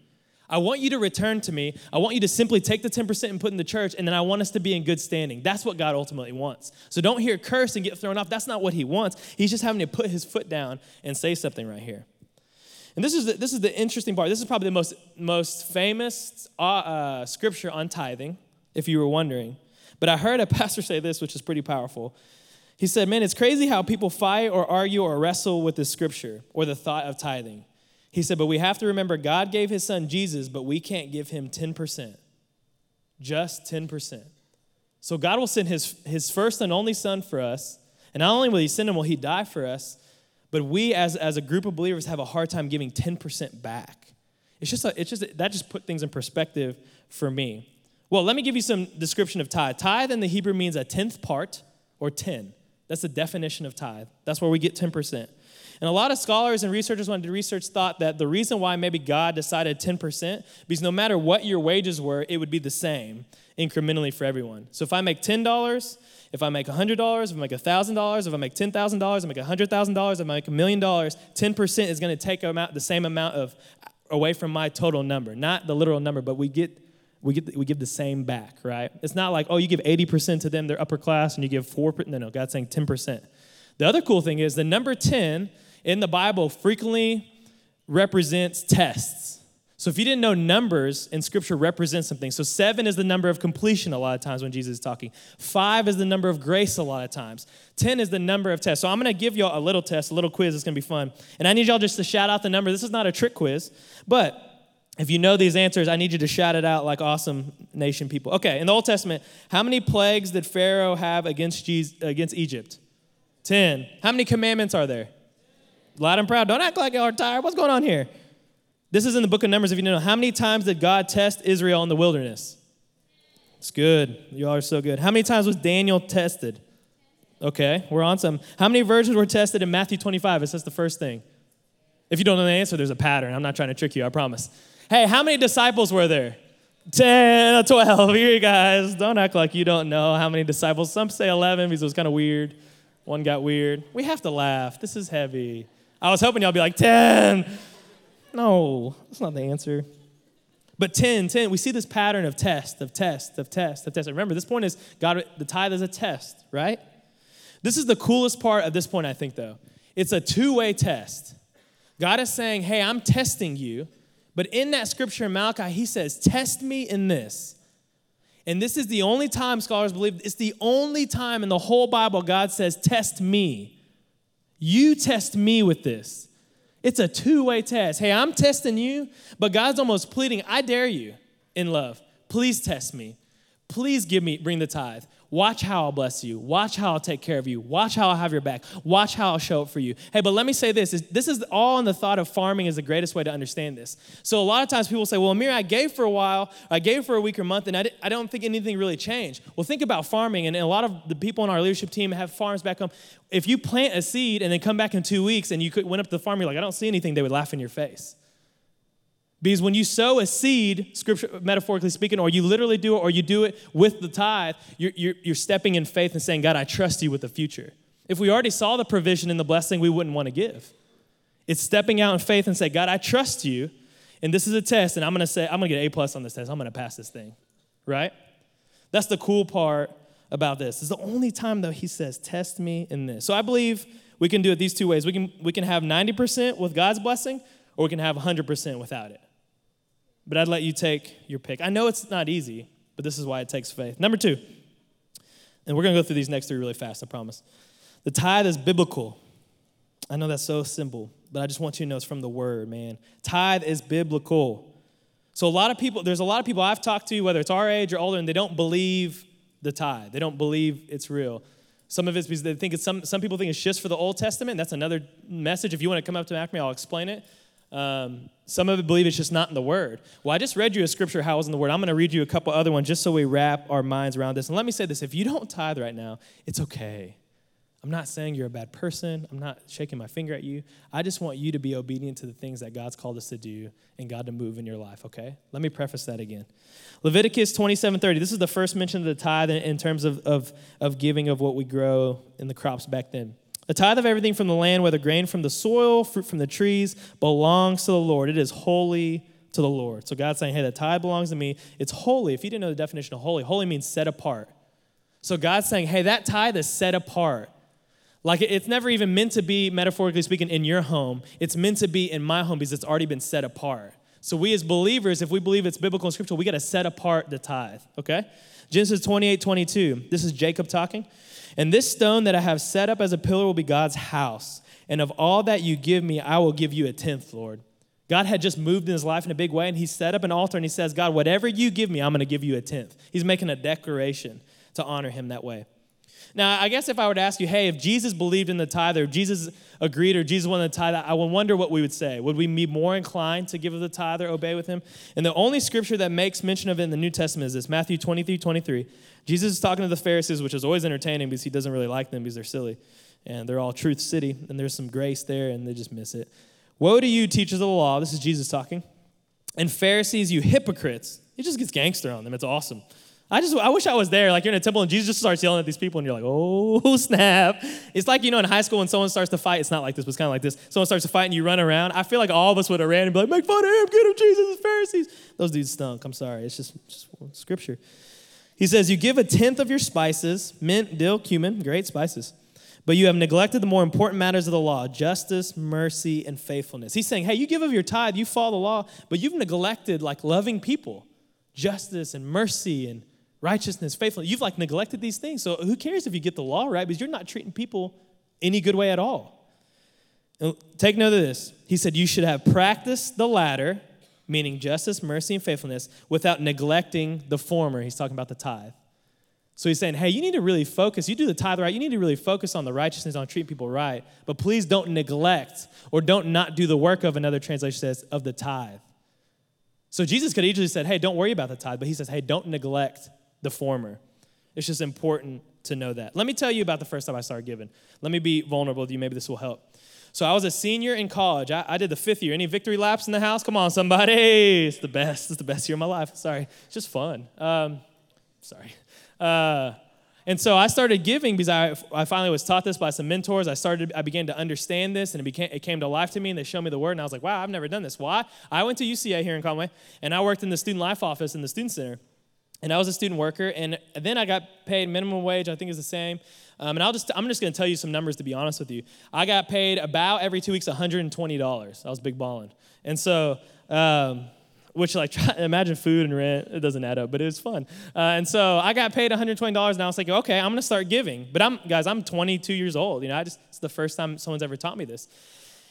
I want you to return to me. I want you to simply take the 10% and put in the church, and then I want us to be in good standing. That's what God ultimately wants. So don't hear curse and get thrown off. That's not what He wants. He's just having to put His foot down and say something right here. And this is the, this is the interesting part. This is probably the most, most famous uh, uh, scripture on tithing, if you were wondering. But I heard a pastor say this, which is pretty powerful. He said, Man, it's crazy how people fight or argue or wrestle with the scripture or the thought of tithing. He said, But we have to remember God gave his son Jesus, but we can't give him 10%. Just 10%. So God will send his, his first and only son for us. And not only will he send him, will he die for us, but we as, as a group of believers have a hard time giving 10% back. It's just, a, it's just that just put things in perspective for me. Well, let me give you some description of tithe. Tithe in the Hebrew means a tenth part or 10. That's the definition of tithe. That's where we get 10%. And a lot of scholars and researchers when wanted to research thought that the reason why maybe God decided 10%, because no matter what your wages were, it would be the same incrementally for everyone. So if I make $10, if I make $100, if I make $1,000, if I make $10,000, if I make $100,000, if I make a million dollars, 10% is going to take the same amount of away from my total number. Not the literal number, but we get we, get, we give the same back, right? It's not like, oh, you give 80% to them, they're upper class, and you give 4%. No, no, God's saying 10%. The other cool thing is the number 10 in the Bible frequently represents tests. So if you didn't know numbers in scripture represent something. So 7 is the number of completion a lot of times when Jesus is talking. 5 is the number of grace a lot of times. 10 is the number of tests. So I'm going to give y'all a little test, a little quiz. It's going to be fun. And I need y'all just to shout out the number. This is not a trick quiz, but If you know these answers, I need you to shout it out like awesome nation people. Okay, in the Old Testament, how many plagues did Pharaoh have against, Jesus, against Egypt? 10. How many commandments are there? Loud and proud. Don't act like you're tired. What's going on here? This is in the book of Numbers, if you know. How many times did God test Israel in the wilderness? It's good. You all are so good. How many times was Daniel tested? Okay, we're on some. How many virgins were tested in Matthew 25? It says the first thing. If you don't know the answer, there's a pattern. I'm not trying to trick you, I promise. Hey, how many disciples were there? 10 or 12. Here you guys. Don't act like you don't know how many disciples. Some say 11 because it was kind of weird. One got weird. We have to laugh. This is heavy. I was hoping y'all be like, 10. No, that's not the answer. But 10, 10, we see this pattern of test, of test, of test, of test. Remember, this point is God, the tithe is a test, right? This is the coolest part of this point, I think, though. It's a two way test. God is saying, hey, I'm testing you but in that scripture in Malachi, he says, Test me in this. And this is the only time, scholars believe, it's the only time in the whole Bible God says, Test me. You test me with this. It's a two way test. Hey, I'm testing you, but God's almost pleading, I dare you in love. Please test me. Please give me, bring the tithe. Watch how I'll bless you. Watch how I'll take care of you. Watch how I'll have your back. Watch how I'll show up for you. Hey, but let me say this. This is all in the thought of farming is the greatest way to understand this. So a lot of times people say, well, Amir, I gave for a while, I gave for a week or month, and I, I don't think anything really changed. Well, think about farming, and a lot of the people on our leadership team have farms back home. If you plant a seed and then come back in two weeks and you went up to the farm, you're like, I don't see anything, they would laugh in your face. Because when you sow a seed, scripture, metaphorically speaking, or you literally do it, or you do it with the tithe, you're, you're, you're stepping in faith and saying, God, I trust you with the future. If we already saw the provision and the blessing, we wouldn't want to give. It's stepping out in faith and say, God, I trust you, and this is a test, and I'm gonna say, I'm gonna get A plus on this test. I'm gonna pass this thing. Right? That's the cool part about this. It's the only time though he says, test me in this. So I believe we can do it these two ways. We can we can have 90% with God's blessing, or we can have 100% without it but I'd let you take your pick. I know it's not easy, but this is why it takes faith. Number two, and we're going to go through these next three really fast, I promise. The tithe is biblical. I know that's so simple, but I just want you to know it's from the word, man. Tithe is biblical. So a lot of people, there's a lot of people I've talked to, whether it's our age or older, and they don't believe the tithe. They don't believe it's real. Some of it's because they think it's some, some people think it's just for the Old Testament. That's another message. If you want to come up to me, I'll explain it. Um, some of it believe it's just not in the Word. Well, I just read you a scripture how it's in the Word. I'm going to read you a couple other ones just so we wrap our minds around this. And let me say this if you don't tithe right now, it's okay. I'm not saying you're a bad person. I'm not shaking my finger at you. I just want you to be obedient to the things that God's called us to do and God to move in your life, okay? Let me preface that again. Leviticus 27:30. This is the first mention of the tithe in, terms of, of, of giving of what we grow in the crops back then. A tithe of everything from the land, whether grain from the soil, fruit from the trees, belongs to the Lord. It is holy to the Lord. So God's saying, hey, the tithe belongs to me. It's holy. If you didn't know the definition of holy, holy means set apart. So God's saying, hey, that tithe is set apart. Like it's never even meant to be, metaphorically speaking, in your home. It's meant to be in my home because it's already been set apart. So we as believers, if we believe it's biblical and scriptural, we got to set apart the tithe, okay? Genesis 28, 22. This is Jacob talking. And this stone that I have set up as a pillar will be God's house. And of all that you give me, I will give you a tenth, Lord. God had just moved in his life in a big way, and he set up an altar and he says, God, whatever you give me, I'm going to give you a tenth. He's making a declaration to honor him that way. Now, I guess if I were to ask you, hey, if Jesus believed in the tithe, or Jesus agreed, or Jesus wanted the tithe, I would wonder what we would say. Would we be more inclined to give of the tithe or obey with him? And the only scripture that makes mention of it in the New Testament is this Matthew 23 23. Jesus is talking to the Pharisees, which is always entertaining because he doesn't really like them because they're silly. And they're all truth city, and there's some grace there, and they just miss it. Woe to you, teachers of the law. This is Jesus talking. And Pharisees, you hypocrites. He just gets gangster on them. It's awesome. I just I wish I was there. Like you're in a temple and Jesus just starts yelling at these people, and you're like, oh snap. It's like you know in high school when someone starts to fight. It's not like this, but it's kind of like this. Someone starts to fight and you run around. I feel like all of us would have ran and be like, make fun of him, get him, Jesus, the Pharisees. Those dudes stunk. I'm sorry. It's just, just scripture. He says, You give a tenth of your spices, mint, dill, cumin, great spices, but you have neglected the more important matters of the law justice, mercy, and faithfulness. He's saying, Hey, you give of your tithe, you follow the law, but you've neglected like loving people, justice and mercy and righteousness, faithfulness. You've like neglected these things. So who cares if you get the law right? Because you're not treating people any good way at all. take note of this. He said, You should have practiced the latter meaning justice, mercy, and faithfulness, without neglecting the former. He's talking about the tithe. So he's saying, hey, you need to really focus. You do the tithe right. You need to really focus on the righteousness, on treating people right. But please don't neglect or don't not do the work of, another translation says, of the tithe. So Jesus could easily said, hey, don't worry about the tithe. But he says, hey, don't neglect the former. It's just important to know that. Let me tell you about the first time I started giving. Let me be vulnerable with you. Maybe this will help. So I was a senior in college. I, I, did the fifth year. Any victory laps in the house? Come on, somebody. It's the best. It's the best year of my life. Sorry. It's just fun. Um, sorry. Uh, and so I started giving because I, I finally was taught this by some mentors. I started, I began to understand this and it, became, it came to life to me and they showed me the word and I was like, wow, I've never done this. Why? I went to UCA here in Conway and I worked in the student life office in the student center. And I was a student worker and then I got paid minimum wage, I think is the same. Um, and I'll just, I'm just going to tell you some numbers to be honest with you. I got paid about every two weeks $120. I was big balling. And so, um, which like try, imagine food and rent it doesn't add up but it was fun uh, and so i got paid $120 and i was like okay i'm gonna start giving but i'm guys i'm 22 years old you know i just it's the first time someone's ever taught me this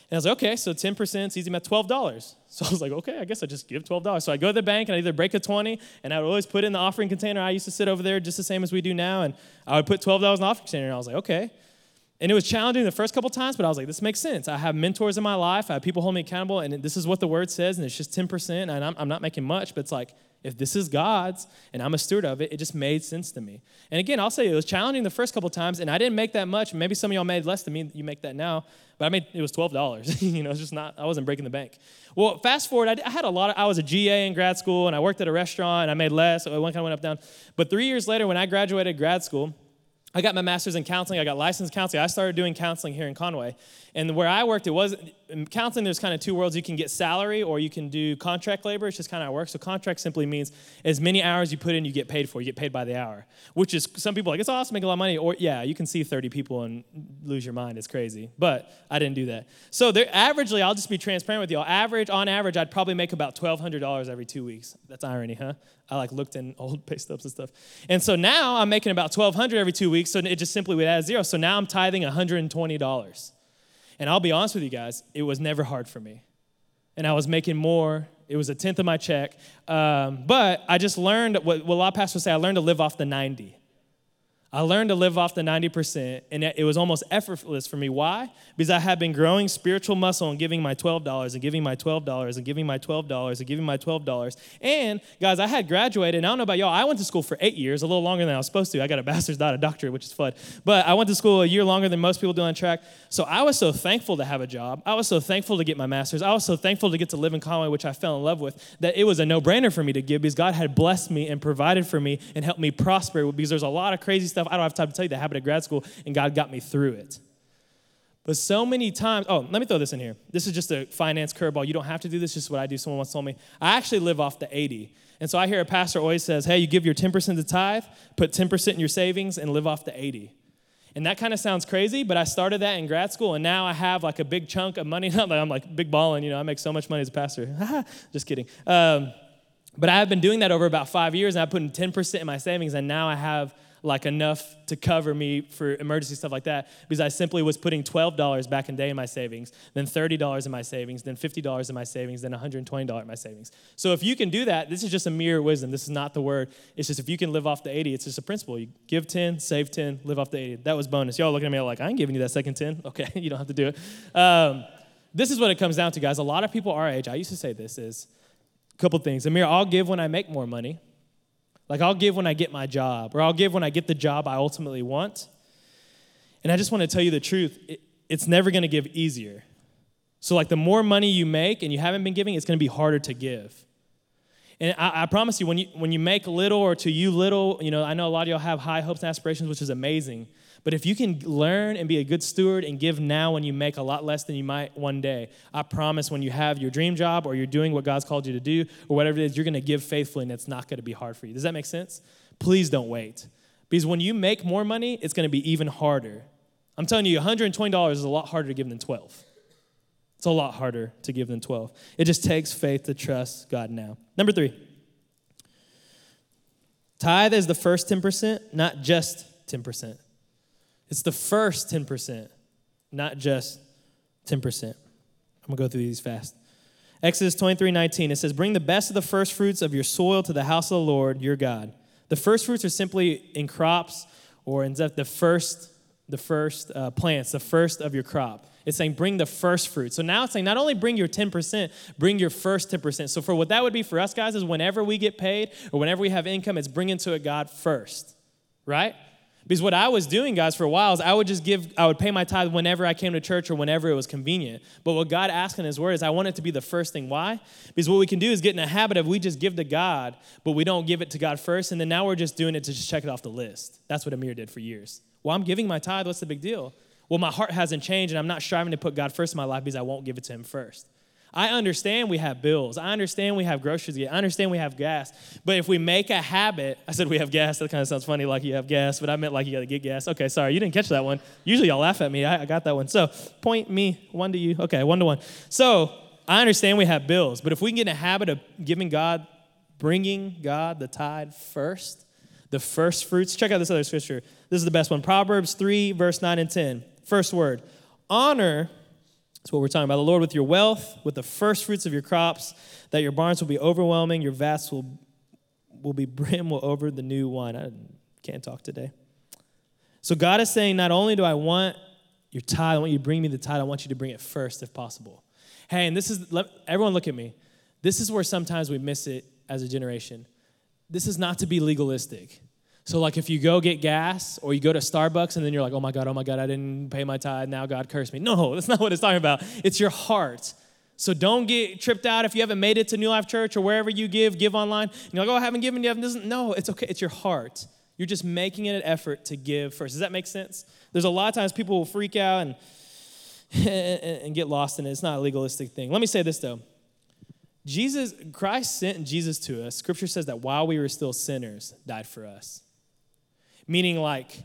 and I was like, okay, so 10% is easy math, $12. So I was like, okay, I guess I just give $12. So I go to the bank and I either break a 20 and I would always put in the offering container. I used to sit over there just the same as we do now. And I would put $12 in the offering container. And I was like, okay. And it was challenging the first couple times, but I was like, this makes sense. I have mentors in my life, I have people hold me accountable, and this is what the word says, and it's just 10%, and I'm, I'm not making much, but it's like, if this is God's and I'm a steward of it, it just made sense to me. And again, I'll say it was challenging the first couple times, and I didn't make that much. Maybe some of y'all made less than me. You make that now, but I made it was twelve dollars. you know, it's just not. I wasn't breaking the bank. Well, fast forward, I, I, had a lot. Of, I was a GA in grad school, and I worked at a restaurant. And I made less. So it kind of went up down. But three years later, when I graduated grad school. I got my master's in counseling. I got licensed counseling. I started doing counseling here in Conway. And where I worked, it was in counseling, there's kind of two worlds. You can get salary or you can do contract labor. It's just kind of how it works. So contract simply means as many hours you put in, you get paid for. You get paid by the hour, which is some people like, it's awesome, make a lot of money. Or yeah, you can see 30 people and lose your mind. It's crazy. But I didn't do that. So there, averagely, I'll just be transparent with you. Average, on average, I'd probably make about $1,200 every two weeks. That's irony, huh? I like looked in old pay stubs and stuff. And so now I'm making about 1200 every two weeks, so it just simply would add zero. So now I'm tithing $120. And I'll be honest with you guys, it was never hard for me. And I was making more. It was a tenth of my check. Um, but I just learned what, what a lot of pastors say I learned to live off the 90. I learned to live off the 90%, and it was almost effortless for me. Why? Because I had been growing spiritual muscle and giving my $12 and giving my $12 and giving my $12 and giving my $12. And guys, I had graduated, and I don't know about y'all, I went to school for eight years, a little longer than I was supposed to. I got a bachelor's, not a doctorate, which is fun. But I went to school a year longer than most people do on track. So I was so thankful to have a job. I was so thankful to get my master's. I was so thankful to get to live in Conway, which I fell in love with, that it was a no brainer for me to give because God had blessed me and provided for me and helped me prosper because there's a lot of crazy stuff. I don't have time to tell you that happened at grad school, and God got me through it. But so many times, oh, let me throw this in here. This is just a finance curveball. You don't have to do this, just what I do. Someone once told me. I actually live off the 80. And so I hear a pastor always says, hey, you give your 10% to tithe, put 10% in your savings, and live off the 80. And that kind of sounds crazy, but I started that in grad school, and now I have like a big chunk of money. I'm like big balling, you know, I make so much money as a pastor. just kidding. Um, but I have been doing that over about five years, and I put in 10% in my savings, and now I have like enough to cover me for emergency stuff like that because I simply was putting $12 back in day in my savings, then $30 in my savings, then $50 in my savings, then $120 in my savings. So if you can do that, this is just a mere wisdom. This is not the word. It's just if you can live off the 80, it's just a principle. You give 10, save 10, live off the 80. That was bonus. Y'all looking at me like, I ain't giving you that second 10. Okay, you don't have to do it. Um, this is what it comes down to, guys. A lot of people our age, I used to say this is a couple things. Amir, I'll give when I make more money. Like, I'll give when I get my job, or I'll give when I get the job I ultimately want. And I just want to tell you the truth it, it's never going to give easier. So, like, the more money you make and you haven't been giving, it's going to be harder to give. And I, I, promise you, when you, when you make little or to you little, you know, I know a lot of y'all have high hopes and aspirations, which is amazing. But if you can learn and be a good steward and give now when you make a lot less than you might one day, I promise when you have your dream job or you're doing what God's called you to do or whatever it is, you're going to give faithfully and it's not going to be hard for you. Does that make sense? Please don't wait. Because when you make more money, it's going to be even harder. I'm telling you, $120 is a lot harder to give than 12. It's a lot harder to give than 12. It just takes faith to trust God now. Number three, tithe is the first 10%, not just 10%. It's the first 10%, not just 10%. I'm to go through these fast. Exodus 23 19, it says, Bring the best of the first fruits of your soil to the house of the Lord your God. The first fruits are simply in crops or in the first, the first uh, plants, the first of your crop. It's saying bring the first fruit. So now it's saying not only bring your 10%, bring your first 10%. So for what that would be for us guys is whenever we get paid or whenever we have income, it's bringing to it God first, right? Because what I was doing, guys, for a while is I would just give, I would pay my tithe whenever I came to church or whenever it was convenient. But what God asked in His Word is I want it to be the first thing. Why? Because what we can do is get in a habit of we just give to God, but we don't give it to God first, and then now we're just doing it to just check it off the list. That's what Amir did for years. Well, I'm giving my tithe, what's the big deal? Well, my heart hasn't changed, and I'm not striving to put God first in my life because I won't give it to Him first. I understand we have bills. I understand we have groceries to get. I understand we have gas. But if we make a habit, I said we have gas. That kind of sounds funny, like you have gas, but I meant like you got to get gas. Okay, sorry, you didn't catch that one. Usually y'all laugh at me. I, I got that one. So point me, one to you. Okay, one to one. So I understand we have bills, but if we can get in a habit of giving God, bringing God the tithe first, the first fruits, check out this other scripture. This is the best one Proverbs 3, verse 9 and 10. First word honor that's what we're talking about. The Lord with your wealth, with the first fruits of your crops, that your barns will be overwhelming, your vats will, will be brim will over the new wine. I can't talk today. So God is saying, not only do I want your tithe, I want you to bring me the tithe, I want you to bring it first if possible. Hey, and this is, let, everyone look at me. This is where sometimes we miss it as a generation. This is not to be legalistic. So, like, if you go get gas or you go to Starbucks and then you're like, oh my God, oh my God, I didn't pay my tithe, now God cursed me. No, that's not what it's talking about. It's your heart. So don't get tripped out if you haven't made it to New Life Church or wherever you give, give online. And you're like, oh, I haven't given yet. No, it's okay. It's your heart. You're just making it an effort to give first. Does that make sense? There's a lot of times people will freak out and, and get lost in it. It's not a legalistic thing. Let me say this though. Jesus, Christ sent Jesus to us. Scripture says that while we were still sinners, died for us. Meaning, like,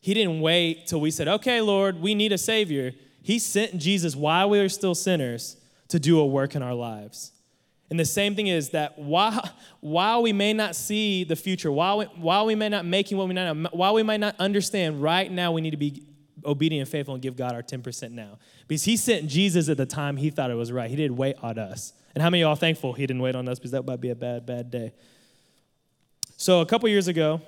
he didn't wait till we said, okay, Lord, we need a Savior. He sent Jesus while we were still sinners to do a work in our lives. And the same thing is that while, while we may not see the future, while we, while we may not making what we know, while we might not understand right now, we need to be obedient and faithful and give God our 10% now. Because he sent Jesus at the time he thought it was right. He didn't wait on us. And how many of y'all thankful he didn't wait on us because that might be a bad, bad day. So a couple years ago,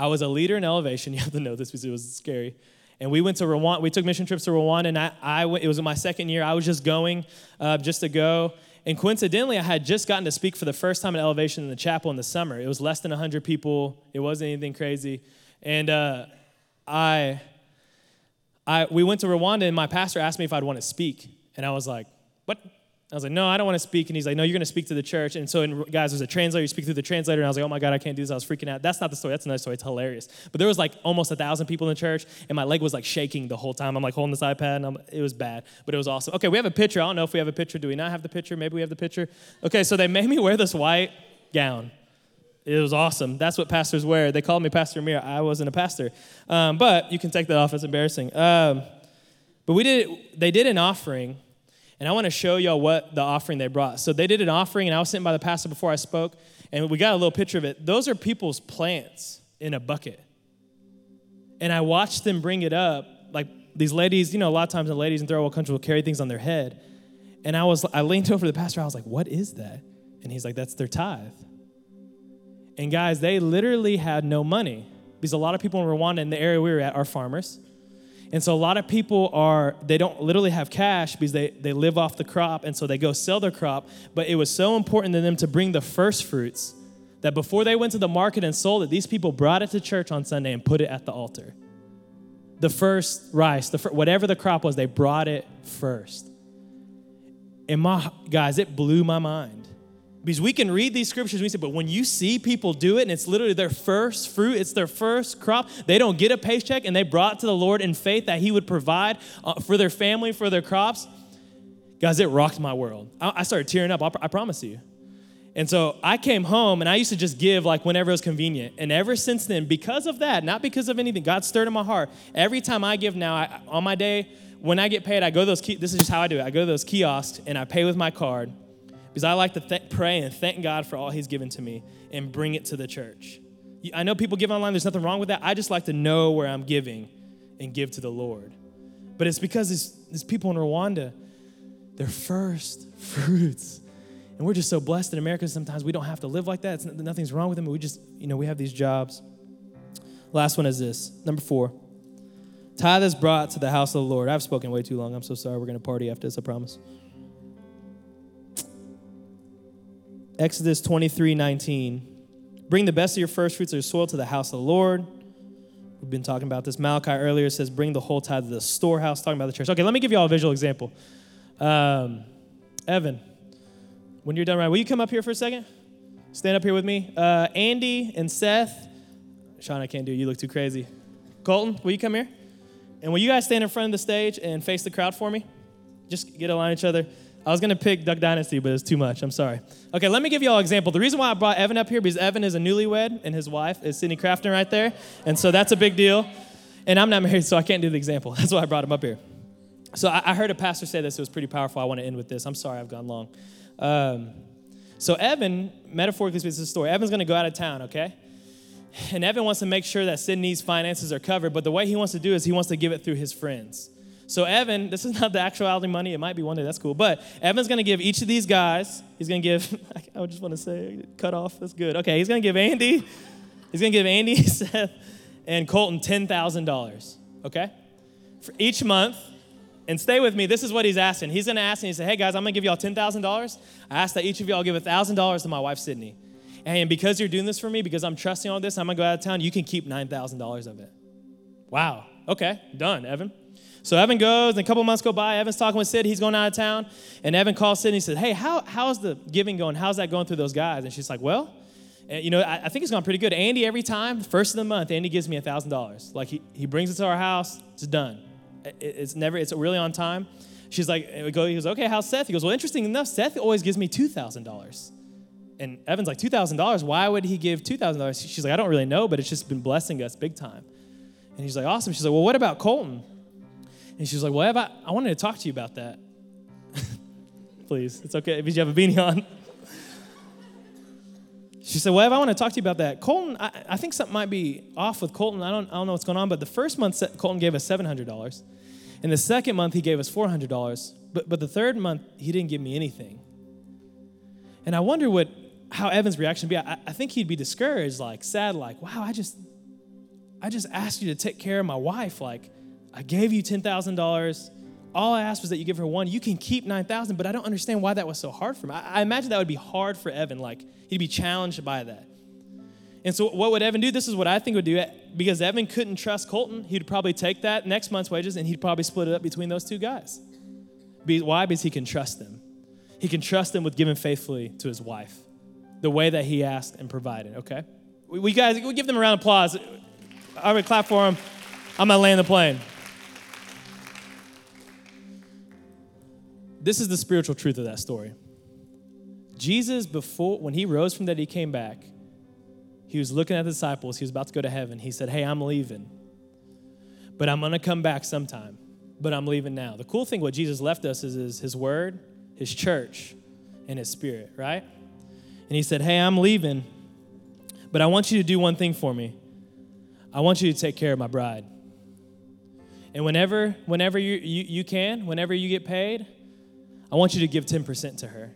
I was a leader in elevation. You have to know this because it was scary. And we went to Rwanda. We took mission trips to Rwanda, and I, I went, it was my second year. I was just going, uh, just to go. And coincidentally, I had just gotten to speak for the first time at Elevation in the chapel in the summer. It was less than 100 people. It wasn't anything crazy. And uh, I, I, we went to Rwanda, and my pastor asked me if I'd want to speak. And I was like, what? I was like, no, I don't want to speak. And he's like, no, you're going to speak to the church. And so, guys, there's a translator. You speak through the translator. And I was like, oh my God, I can't do this. I was freaking out. That's not the story. That's another story. It's hilarious. But there was like almost a thousand people in the church, and my leg was like shaking the whole time. I'm like holding this iPad, and I'm, it was bad, but it was awesome. Okay, we have a picture. I don't know if we have a picture. Do we not have the picture? Maybe we have the picture. Okay, so they made me wear this white gown. It was awesome. That's what pastors wear. They called me Pastor Amir. I wasn't a pastor. Um, but you can take that off. It's embarrassing. Um, but we did, they did an offering and I want to show y'all what the offering they brought. So they did an offering, and I was sitting by the pastor before I spoke, and we got a little picture of it. Those are people's plants in a bucket. And I watched them bring it up. Like these ladies, you know, a lot of times the ladies in third world countries will carry things on their head. And I was, I leaned over the pastor. I was like, "What is that?" And he's like, "That's their tithe." And guys, they literally had no money because a lot of people in Rwanda in the area we were at are farmers. And so a lot of people are, they don't literally have cash because they, they live off the crop. And so they go sell their crop. But it was so important to them to bring the first fruits that before they went to the market and sold it, these people brought it to church on Sunday and put it at the altar. The first rice, the first, whatever the crop was, they brought it first. And my guys, it blew my mind. Because we can read these scriptures we say, but when you see people do it and it's literally their first fruit, it's their first crop, they don't get a paycheck and they brought to the Lord in faith that He would provide uh, for their family, for their crops. Guys, it rocked my world. I started tearing up, I promise you. And so I came home and I used to just give like whenever it was convenient. And ever since then, because of that, not because of anything, God stirred in my heart. Every time I give now, I, on my day, when I get paid, I go those, this is just how I do it. I go to those kiosks and I pay with my card because I like to th- pray and thank God for all He's given to me and bring it to the church. I know people give online, there's nothing wrong with that. I just like to know where I'm giving and give to the Lord. But it's because these, people in Rwanda, their first fruits. And we're just so blessed in America. Sometimes we don't have to live like that. It's, nothing's wrong with them. We just, you know, we have these jobs. Last one is this number four. Tithe is brought to the house of the Lord. I've spoken way too long. I'm so sorry. We're going to party after this, I promise. Exodus 23 19. Bring the best of your first fruits of your soil to the house of the Lord. We've been talking about this. Malachi earlier says, bring the whole tithe to the storehouse, talking about the church. Okay, let me give you all a visual example. Um, Evan, when you're done right, will you come up here for a second? Stand up here with me. Uh, Andy and Seth. Sean, I can't do it. You look too crazy. Colton, will you come here? And will you guys stand in front of the stage and face the crowd for me? Just get a line each other. I was gonna pick Duck Dynasty, but it's too much. I'm sorry. Okay, let me give you all an example. The reason why I brought Evan up here because Evan is a newlywed and his wife is Sydney Crafton right there, and so that's a big deal. And I'm not married, so I can't do the example. That's why I brought him up here. So I, I heard a pastor say this. It was pretty powerful. I want to end with this. I'm sorry I've gone long. Um, so Evan, metaphorically speaking, this is a story. Evan's gonna go out of town, okay? And Evan wants to make sure that Sydney's finances are covered, but the way he wants to do is he wants to give it through his friends. So Evan, this is not the actuality money. It might be one day. That's cool. But Evan's going to give each of these guys. He's going to give. I just want to say cut off. That's good. Okay. He's going to give Andy. He's going to give Andy, Seth, and Colton ten thousand dollars. Okay, for each month. And stay with me. This is what he's asking. He's going to ask, and he said, "Hey guys, I'm going to give y'all ten thousand dollars. I ask that each of y'all give thousand dollars to my wife Sydney." And because you're doing this for me, because I'm trusting all this, I'm gonna go out of town, you can keep $9,000 of it. Wow. Okay, done, Evan. So Evan goes, and a couple months go by. Evan's talking with Sid. He's going out of town. And Evan calls Sid and he says, Hey, how, how's the giving going? How's that going through those guys? And she's like, Well, eh, you know, I, I, think it's gone pretty good. Andy, every time, first of the month, Andy gives me $1,000. Like, he, he brings it to our house, it's done. It, it's never, it's really on time. She's like, eh, go, he goes, Okay, how's Seth? He goes, Well, interesting enough, Seth always gives me $2,000. And Evan's like, $2,000? Why would he give $2,000? She's like, I don't really know, but it's just been blessing us big time. And he's like, Awesome. She's like, Well, what about Colton? And she's like, Well, Ev, I, I wanted to talk to you about that. Please, it's okay if you have a beanie on. She said, Well, Ev, I want to talk to you about that. Colton, I, I, think something might be off with Colton. I don't, I don't know what's going on, but the first month, Colton gave us $700. And the second month, he gave us $400. But, but the third month, he didn't give me anything. And I wonder what how Evan's reaction would be. I, I think he'd be discouraged, like sad, like, wow, I just I just asked you to take care of my wife. Like, I gave you $10,000. All I asked was that you give her one. You can keep 9,000, but I don't understand why that was so hard for him. I, I imagine that would be hard for Evan. Like, he'd be challenged by that. And so, what would Evan do? This is what I think would do. Eh, because Evan couldn't trust Colton, he'd probably take that next month's wages and he'd probably split it up between those two guys. Why? Because he can trust them. He can trust them with giving faithfully to his wife, the way that he asked and provided. Okay, we, we guys, we give them a round of applause. I would clap for them. I'm gonna land the plane. This is the spiritual truth of that story. Jesus, before when he rose from that, he came back. He was looking at the disciples. He was about to go to heaven. He said, "Hey, I'm leaving, but I'm gonna come back sometime. But I'm leaving now." The cool thing, what Jesus left us is, is His Word, His church, and His Spirit. Right? And He said, "Hey, I'm leaving, but I want you to do one thing for me. I want you to take care of my bride." And whenever, whenever you, you, you can, whenever you get paid, I want you to give 10% to her.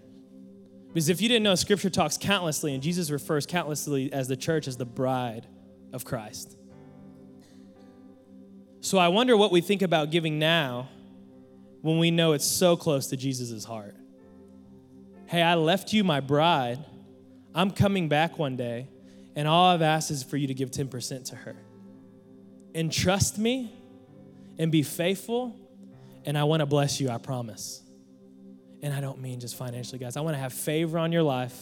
Because if you didn't know, Scripture talks countlessly, and Jesus refers countlessly as the church as the bride of Christ. So I wonder what we think about giving now when we know it's so close to Jesus' heart. Hey, I left you my bride. I'm coming back one day, and all I've asked is for you to give 10% to her. And trust me and be faithful, and I want to bless you, I promise. And I don't mean just financially, guys. I want to have favor on your life,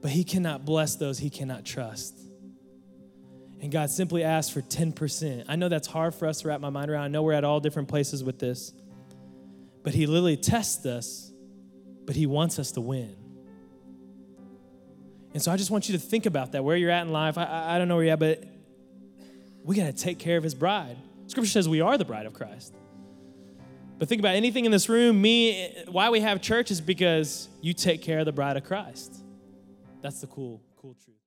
but He cannot bless those He cannot trust. And God simply asks for 10%. I know that's hard for us to wrap my mind around. I know we're at all different places with this, but He literally tests us, but He wants us to win. And so I just want you to think about that, where you're at in life. I, I don't know where you're at, but we got to take care of His bride. Scripture says we are the bride of Christ. But think about anything in this room, me, why we have church is because you take care of the bride of Christ. That's the cool, cool truth.